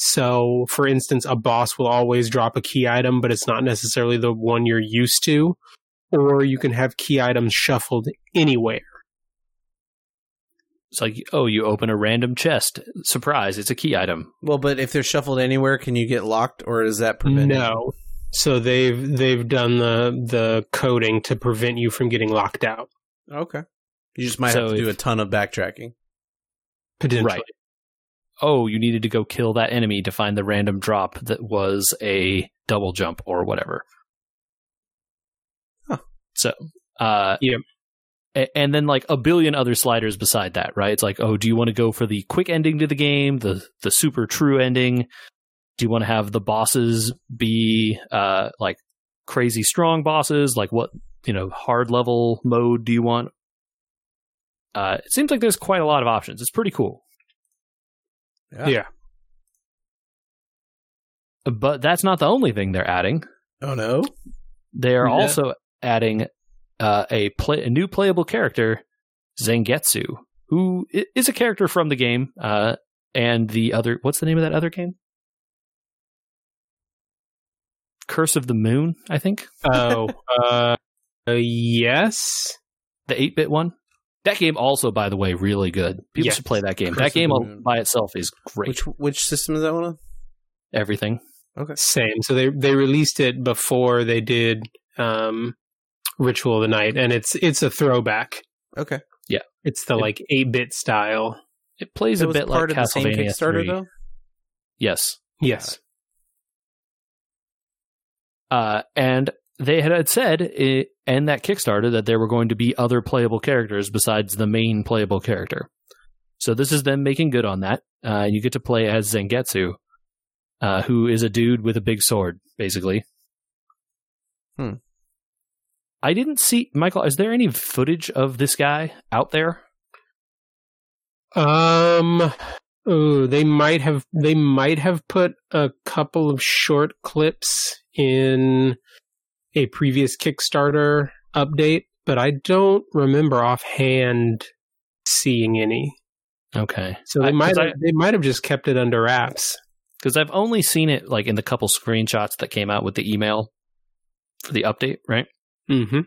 so, for instance, a boss will always drop a key item, but it's not necessarily the one you're used to. Or you can have key items shuffled anywhere. It's like, oh, you open a random chest. Surprise, it's a key item. well, but if they're shuffled anywhere, can you get locked, or is that prevented? No. So they've they've done the the coding to prevent you from getting locked out. Okay. You just might So have to do a ton of backtracking. Potentially. Right. Oh, you needed to go kill that enemy to find the random drop that was a double jump or whatever. Huh. So, uh, Yep. a- And then like a billion other sliders beside that, right? It's like, oh, do you want to go for the quick ending to the game, the the super true ending? Do you want to have the bosses be uh like crazy strong bosses? Like what you know hard level mode do you want? Uh, it seems like there's quite a lot of options. It's pretty cool. Yeah. But that's not the only thing they're adding. Oh no. They are Yeah. also adding uh, a play a new playable character, Zangetsu, who is a character from the game. Uh, and the other, what's the name of that other game? Curse of the Moon, I think, Oh, uh, [laughs] uh, yes. the eight bit one. That game also, by the way, really good. People Yes. should play that game. Curse [laughs] that game by itself is great. Which which system is that one on? Everything. Okay. Same. So they they released it before they did um, Ritual of the Night, and it's it's a throwback. Okay. Yeah. It's the It- like eight bit style. It plays It a was bit part like of the same Castlevania Kickstarter 3. though. Yes. Yes. Uh, and they had said i in that Kickstarter that there were going to be other playable characters besides the main playable character. So this is them making good on that. Uh, you get to play as Zangetsu, uh, who is a dude with a big sword, basically. Hmm. I didn't see Michael. Is there any footage of this guy out there? Um. Oh, they might have they might have put a couple of short clips in a previous Kickstarter update, but I don't remember offhand seeing any. Okay, So they I- might have, they might have just kept it under wraps. because I've only seen it like in the couple screenshots that came out with the email for the update, right? Mm-hmm.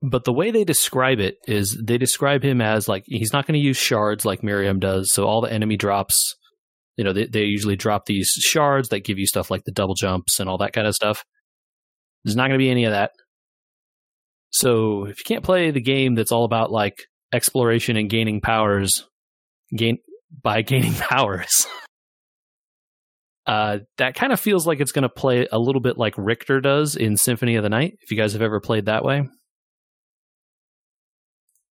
but the way they describe it is they describe him as like he's not going to use shards like Miriam does. So all the enemy drops, you know, they, they usually drop these shards that give you stuff like the double jumps and all that kind of stuff. There's not going to be any of that. So if you can't play the game that's all about like exploration and gaining powers, gain by [laughs] gaining powers. Uh, that kind of feels like it's going to play a little bit like Richter does in Symphony of the Night. If you guys have ever played that way,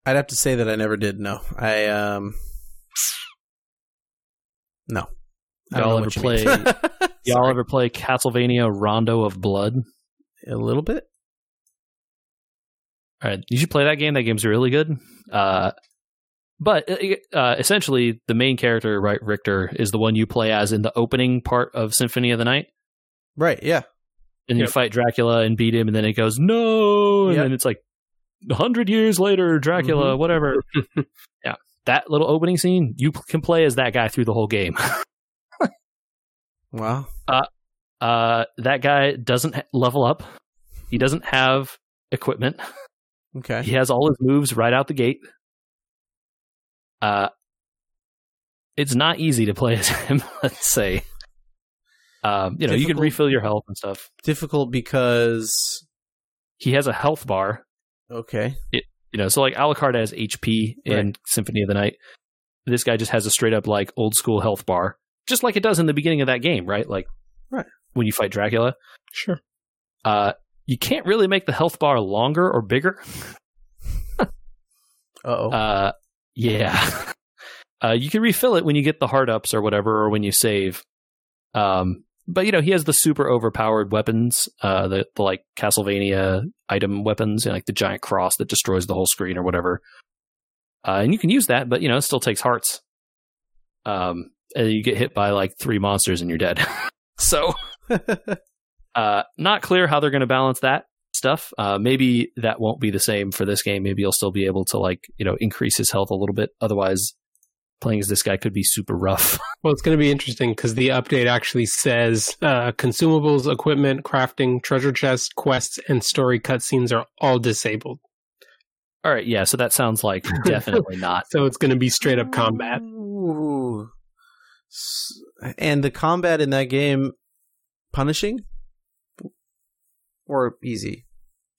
I'd have to say that I never did. No, I um, no. I don't Y'all know ever play-. [laughs] Y'all ever play Castlevania Rondo of Blood? A little bit? All right, you should play that game. That game's really good. Uh, but uh, essentially, the main character, right, Richter, is the one you play as in the opening part of Symphony of the Night, Right? Yeah. and you fight Dracula and beat him, and then it goes no, and Yep. then it's like a hundred years later, Dracula, Mhm. whatever. [laughs] yeah, that little opening scene, you can play as that guy through the whole game. [laughs] Wow. Uh, that guy doesn't level up. He doesn't have equipment. Okay. He has all his moves right out the gate. Uh, it's not easy to play as [laughs] him. Let's say. Um, you know, you can refill your health and stuff. Difficult because He has a health bar. okay. You know, so like Alucard has HP in Symphony of the Night. This guy just has a straight up like old school health bar, just like it does in the beginning of that game, right? Like, Right. When you fight Dracula. Sure. Uh, you can't really make the health bar longer or bigger. Uh oh. Uh, yeah. [laughs] Uh, you can refill it when you get the hard ups or whatever, or when you save. Um, but you know he has the super overpowered weapons, uh, the, the like Castlevania item weapons, you know, like the giant cross that destroys the whole screen or whatever. Uh, and you can use that, but you know it still takes hearts. Um, and you get hit by like three monsters and you're dead. [laughs] so, [laughs] uh, not clear how they're going to balance that stuff. Uh, maybe that won't be the same for this game. Maybe you'll still be able to like you know increase his health a little bit. Otherwise, playing as this guy could be super rough. [laughs] Well, it's going to be interesting because the update actually says uh, consumables, equipment, crafting, treasure chests, quests, and story cutscenes are all disabled. All right, yeah. So that sounds like [laughs] definitely not. So it's going to be straight up combat. Ooh. And the combat in that game punishing or easy?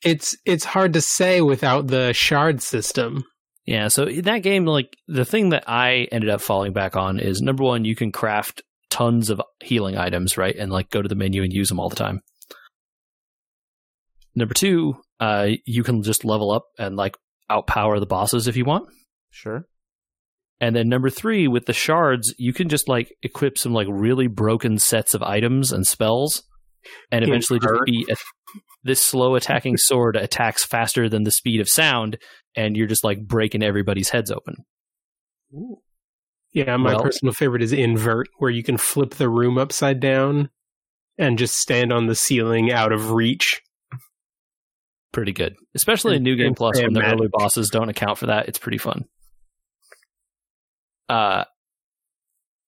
It's it's hard to say without the shard system. Yeah, so in that game, like the thing that I ended up falling back on is number one, you can craft tons of healing items, right? And like go to the menu and use them all the time. Number two, uh, you can just level up and like outpower the bosses if you want. Sure. And then number three, with the shards, you can just like equip some like really broken sets of items and spells, and eventually just be a, this slow attacking sword attacks faster than the speed of sound, and you're just like breaking everybody's heads open. Yeah, my Well- personal favorite is invert, where you can flip the room upside down and just stand on the ceiling out of reach. Pretty good, especially in New Game Plus when the early bosses don't account for that. It's pretty fun. Uh,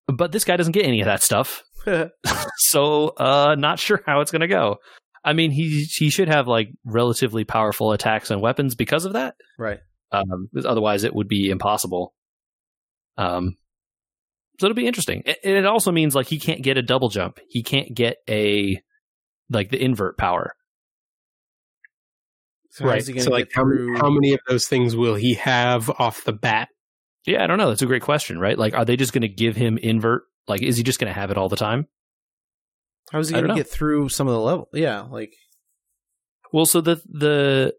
but this guy doesn't get any of that stuff. [laughs] [laughs] so uh not sure how it's going to go. I mean, he he should have like relatively powerful attacks and weapons because of that. right. Um, 'cause otherwise, it would be impossible. Um, so it'll be interesting. A- And it also means like he can't get a double jump. He can't get a like the invert power. So right. how's he gonna So, like, how, how many of those things will he have off the bat? Yeah, I don't know. That's a great question, right? Like, are they just going to give him invert? Like, is he just going to have it all the time? How's he gonna get through some of the level? Yeah, like Well, so the the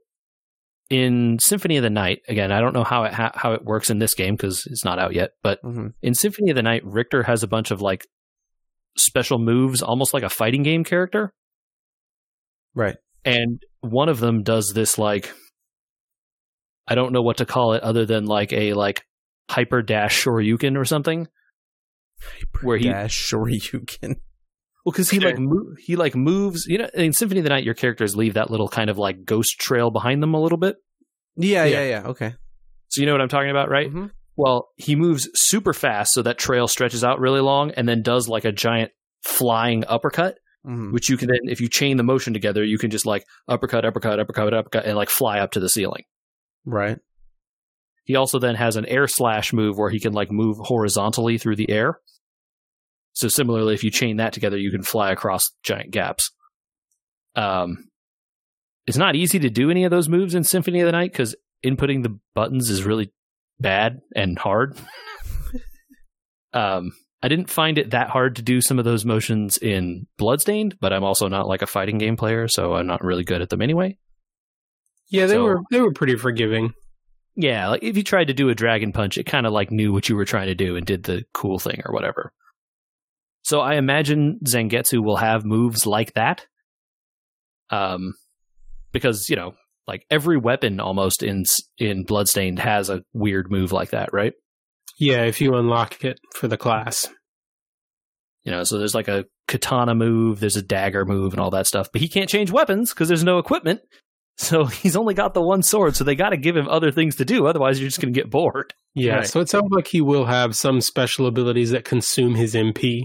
in Symphony of the Night again, I don't know how it ha- how it works in this game because it's not out yet. But mhm. in Symphony of the Night, Richter has a bunch of like special moves, almost like a fighting game character. right. and one of them does this like I don't know what to call it other than like a like hyper dash shoryuken or something. Where he- dash can. Well, because he like mo- he like moves. You know, in Symphony of the Night, your characters leave that little kind of like ghost trail behind them a little bit. Yeah, Yeah. yeah, yeah. Okay. So you know what I'm talking about, right? Mhm. Well, he moves super fast, so that trail stretches out really long, and then does like a giant flying uppercut, Mhm. which you can then, if you chain the motion together, you can just like uppercut, uppercut, uppercut, uppercut, and like fly up to the ceiling. Right. He also then has an air slash move where he can like move horizontally through the air. So similarly, if you chain that together, you can fly across giant gaps. Um, it's not easy to do any of those moves in Symphony of the Night because inputting the buttons is really bad and hard. [laughs] um, I didn't find it that hard to do some of those motions in Bloodstained, but I'm also not like a fighting game player, so I'm not really good at them anyway. Yeah, they So- were they were pretty forgiving. Yeah, like if you tried to do a dragon punch, it kind of like knew what you were trying to do and did the cool thing or whatever. So I imagine Zangetsu will have moves like that. Um, because you know, like every weapon almost in in Bloodstained has a weird move like that, right? Yeah, if you unlock it for the class. You know, so there's like a katana move, there's a dagger move, and all that stuff. But he can't change weapons because there's no equipment. [laughs] So he's only got the one sword. So they got to give him other things to do. Otherwise, you're just going to get bored. Yeah, Right. so it sounds like he will have some special abilities that consume his MP.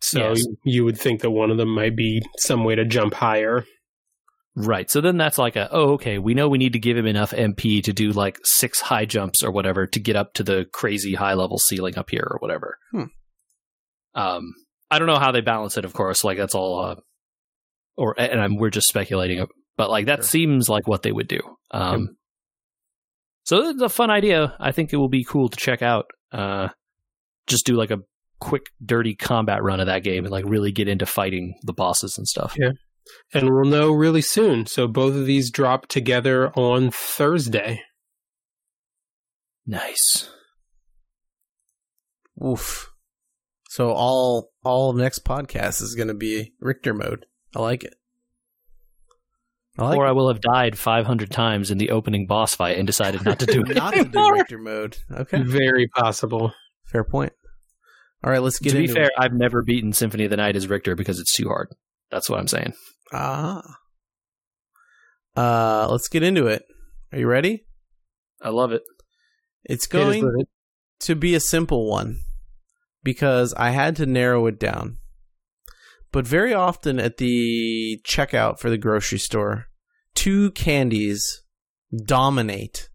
So Yes. you would think that one of them might be some way to jump higher. Right. So then that's like a, oh, okay, we know we need to give him enough MP to do like six high jumps or whatever to get up to the crazy high level ceiling up here or whatever. Hmm. Um, I don't know how they balance it, of course. Like that's all, uh, or, and I'm, we're just speculating, but like that Sure. seems like what they would do. Um, so it's a fun idea. I think it will be cool to check out. Uh, just do like a quick, dirty combat run of that game and like really get into fighting the bosses and stuff. Yeah. And we'll know really soon. So both of these drop together on Thursday. Nice. Oof. So all all next podcast is going to be Richter mode. I like it. I like or I will have died 500 times in the opening boss fight and decided not to do [laughs] it. not to do Richter mode. Okay, Very possible. fair point. All right, let's get to be fair, it. I've never beaten Symphony of the Night as Richter because it's too hard. That's what I'm saying. Ah. Uh, let's get into it. Are you ready? I love it. It's going it. to be a simple one because I had to narrow it down. But very often at the checkout for the grocery store, two candies dominate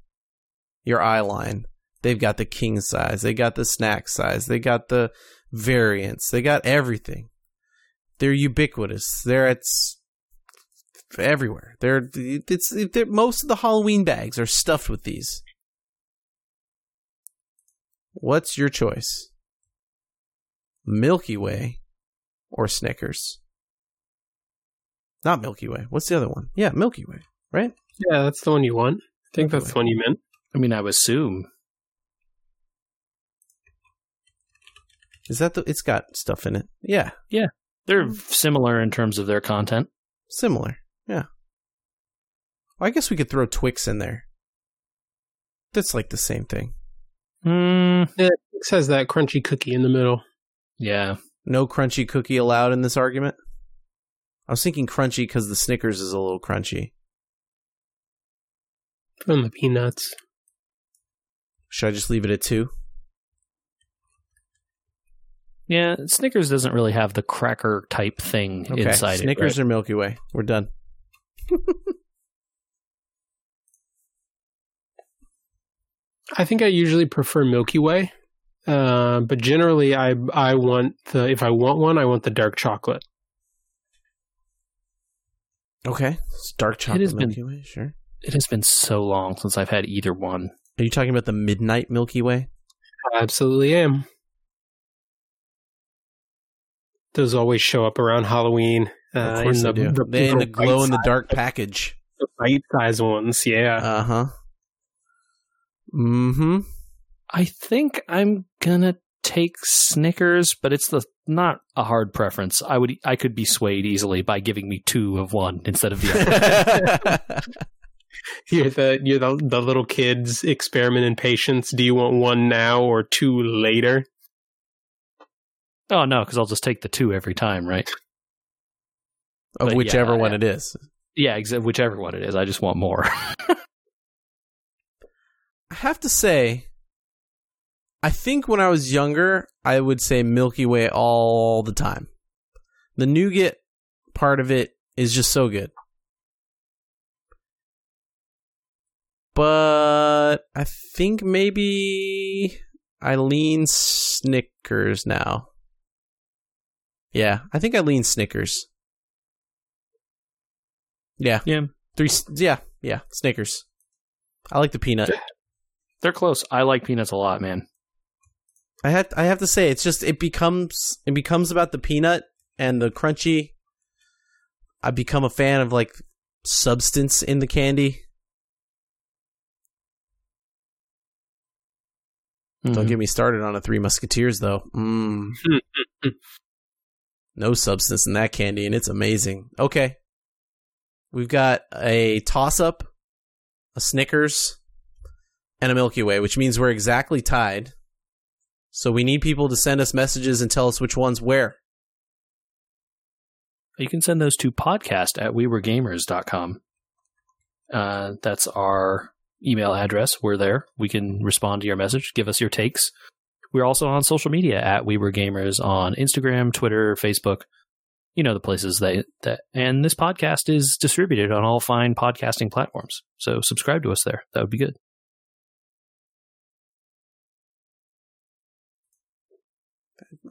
your eye line. They've got the king size, they got the snack size, they got the variants, they got everything. They're ubiquitous. They're at everywhere. They're it's they're, most of the Halloween bags are stuffed with these. What's your choice? Milky Way or Snickers? Not Milky Way. What's the other one? Yeah, Milky Way, right? Yeah, that's the one you want. I think Milky that's Way. the one you meant. I mean, I would assume. Is that the it's got stuff in it. Yeah, yeah. They're similar in terms of their content. similar. Yeah. I guess we could throw Twix in there. That's like the same thing. Mm, It says that crunchy cookie in the middle. yeah. No crunchy cookie allowed in this argument. I was thinking crunchy because the Snickers is a little crunchy. From the peanuts. Should I just leave it at two? Yeah, Snickers doesn't really have the cracker type thing Okay, inside Snickers it. Snickers or Milky Way. We're done. [laughs] I think I usually prefer Milky Way, uh, but generally I I want the if I want one I want the dark chocolate. Okay, it's dark chocolate has been- Milky Way. Sure. It has been so long since I've had either one. Are you talking about the midnight Milky Way? I absolutely am. Those always show up around Halloween. Uh, in the. The, in the glow in the dark package. the bite size ones. Yeah. Uh huh. Mm-hmm. I think I'm gonna take Snickers, but it's the not a hard preference. I would I could be swayed easily by giving me two of one instead of the other. [laughs] You're the you're the the little kids experiment in patience. Do you want one now or two later? oh no, because I'll just take the two every time, right? of But whichever yeah, one yeah. it is. Yeah, exa- whichever one it is. I just want more. [laughs] I have to say, I think when I was younger, I would say Milky Way all the time. The nougat part of it is just so good. But I think maybe I lean Snickers now. Yeah, I think I lean Snickers. Yeah. Yeah. Three yeah, yeah, Snickers. I like the peanut. They're close. I like peanuts a lot, man. I have I have to say it's just it becomes it becomes about the peanut and the crunchy. I become a fan of like substance in the candy. Don't Mhm. get me started on a Three Musketeers though. Mm. [laughs] no substance in that candy, and it's amazing. Okay, we've got a toss up, a Snickers, and a Milky Way, which means we're exactly tied. So we need people to send us messages and tell us which one's where. You can send those to podcast at weweregamers.com. Uh, that's our email address. We're there. We can respond to your message, give us your takes. We're also on social media at We Were Gamers on Instagram, Twitter, Facebook. You know the places that that and this podcast is distributed on all fine podcasting platforms. So subscribe to us there. That would be good.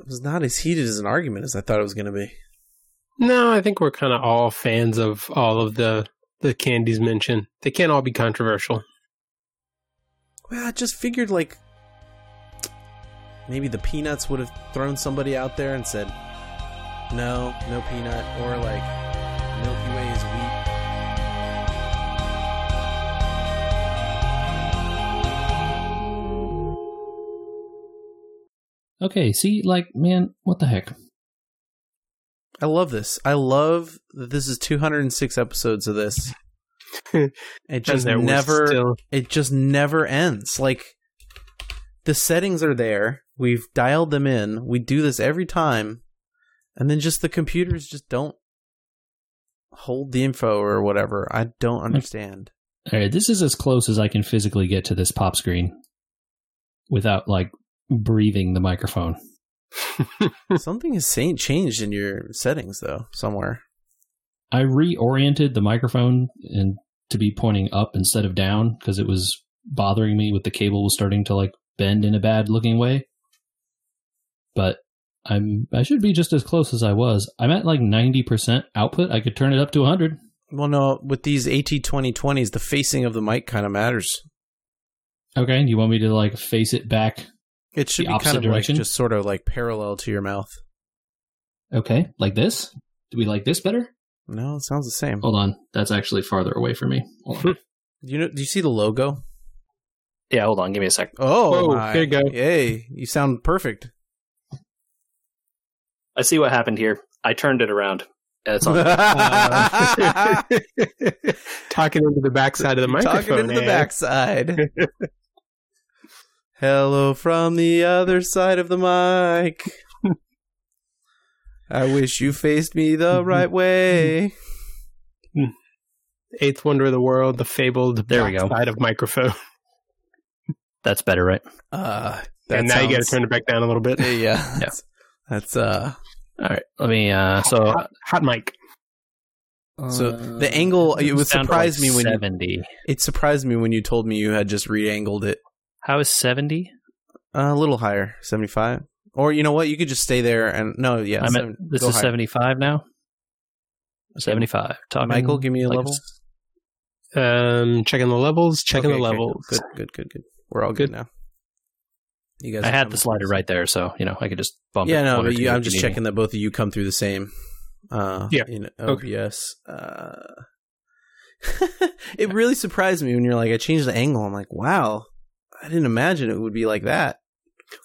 Was not as heated as an argument as I thought it was going to be. No, I think we're kind of all fans of all of the the candies mentioned. They can't all be controversial. Well, I just figured like maybe the peanuts would have thrown somebody out there and said, "No, no peanut," or like Milky Way is wheat. Okay, see, like, man, what the heck? I love this. I love that this is 206 episodes of this. [laughs] it just And there was never still- it just never ends. Like the settings are there. We've dialed them in. We do this every time. And then just the computers just don't hold the info or whatever. I don't hmm. understand. All right, this is as close as I can physically get to this pop screen without like breathing the microphone. [laughs] Something has changed in your settings though, somewhere. I reoriented the microphone and to be pointing up instead of down because it was bothering me with the cable was starting to like bend in a bad looking way. But I'm I should be just as close as I was. I'm at like 90% output. I could turn it up to 100. Well, no, with these AT2020s, the facing of the mic kind of matters. Okay, you want me to like face it back? It should The be kind opposite of direction? like just sort of like parallel to your mouth. Okay, like this? Do we like this better? No, it sounds the same. Hold on. That's actually farther away from me. Hold on. [laughs] You know, do you see the logo? yeah, hold on. Give me a sec. Oh, Whoa, my. there you go. Yay, you sound perfect. I see what happened here. I turned it around. It's on. [laughs] Uh, [laughs] talking into the backside of the microphone. Talking into the eh? backside. Hello from the other side of the mic. I wish you faced me the [laughs] right way. Eighth wonder of the world, the fabled There we go. backside of microphone. [laughs] That's better, right? Uh, that and now you got to turn it back down a little bit. Yeah, [laughs] yeah. That's, that's uh. All right. Let me. Uh, so hot, hot mic. So the angle- it would Sound surprise like me when you- It surprised me when you told me you had just re-angled it How is seventy? a little higher, seventy-five. Or you know what? You could just stay there and no, yeah. I'm at, seven- this is higher. seventy-five now. Seventy-five. Talking, Michael, give me a like level. s- Um, checking the levels. Checking Okay, the okay, levels. Good, good, good, good. We're all good, Good. now. You guys. I had the slider right there, so you know I could just bump. Yeah, it no, but you, I'm just you need checking that both of you come through the same. Uh, Yeah. In Okay. Uh, [laughs] it really surprised me when you're like, I changed the angle. I'm like, wow, I didn't imagine it would be like that.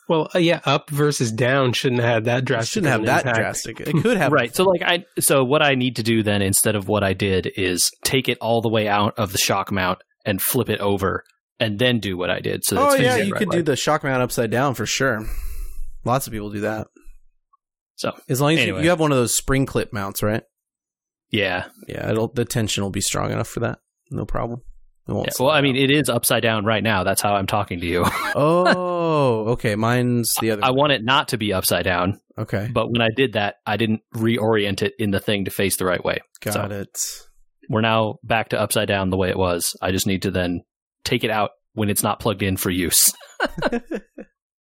Well, uh, yeah, up versus down shouldn't have had that It drastic. shouldn't have that impact. drastic. It could have. right. So like I so what I need to do then instead of what I did is take it all the way out of the shock mount and flip it over and then do what I did. So Oh that's yeah, you the could right do the shock mount upside down for sure. Lots of people do that. So As long as you- you have one of those spring clip mounts, right? yeah. Yeah, it'll the tension will be strong enough for that. No problem. Yeah, Well, I mean, it is upside down right now. That's how I'm talking to you. [laughs] oh, okay. Mine's the other. I want it not to be upside down, okay, but when I did that, I didn't reorient it in the thing to face the right way. got so- it. We're now back to upside down the way it was. I just need to then take it out when it's not plugged in for use. [laughs] [laughs]